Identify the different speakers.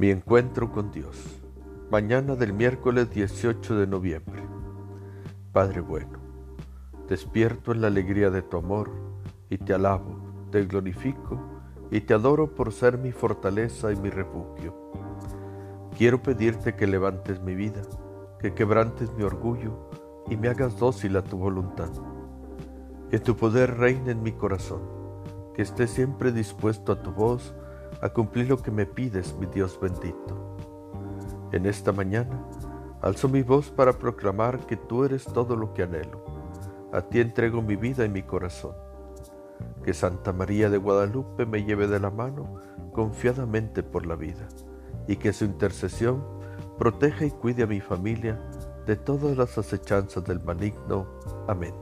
Speaker 1: Mi encuentro con Dios. Mañana del miércoles 18 de noviembre. Padre bueno, despierto en la alegría de tu amor y te alabo, te glorifico y te adoro por ser mi fortaleza y mi refugio. Quiero pedirte que levantes mi vida, que quebrantes mi orgullo y me hagas dócil a tu voluntad. Que tu poder reine en mi corazón, que esté siempre dispuesto a tu voz a cumplir lo que me pides, mi Dios bendito. En esta mañana alzo mi voz para proclamar que tú eres todo lo que anhelo. A ti entrego mi vida y mi corazón. Que Santa María de Guadalupe me lleve de la mano confiadamente por la vida y que su intercesión proteja y cuide a mi familia de todas las acechanzas del maligno. Amén.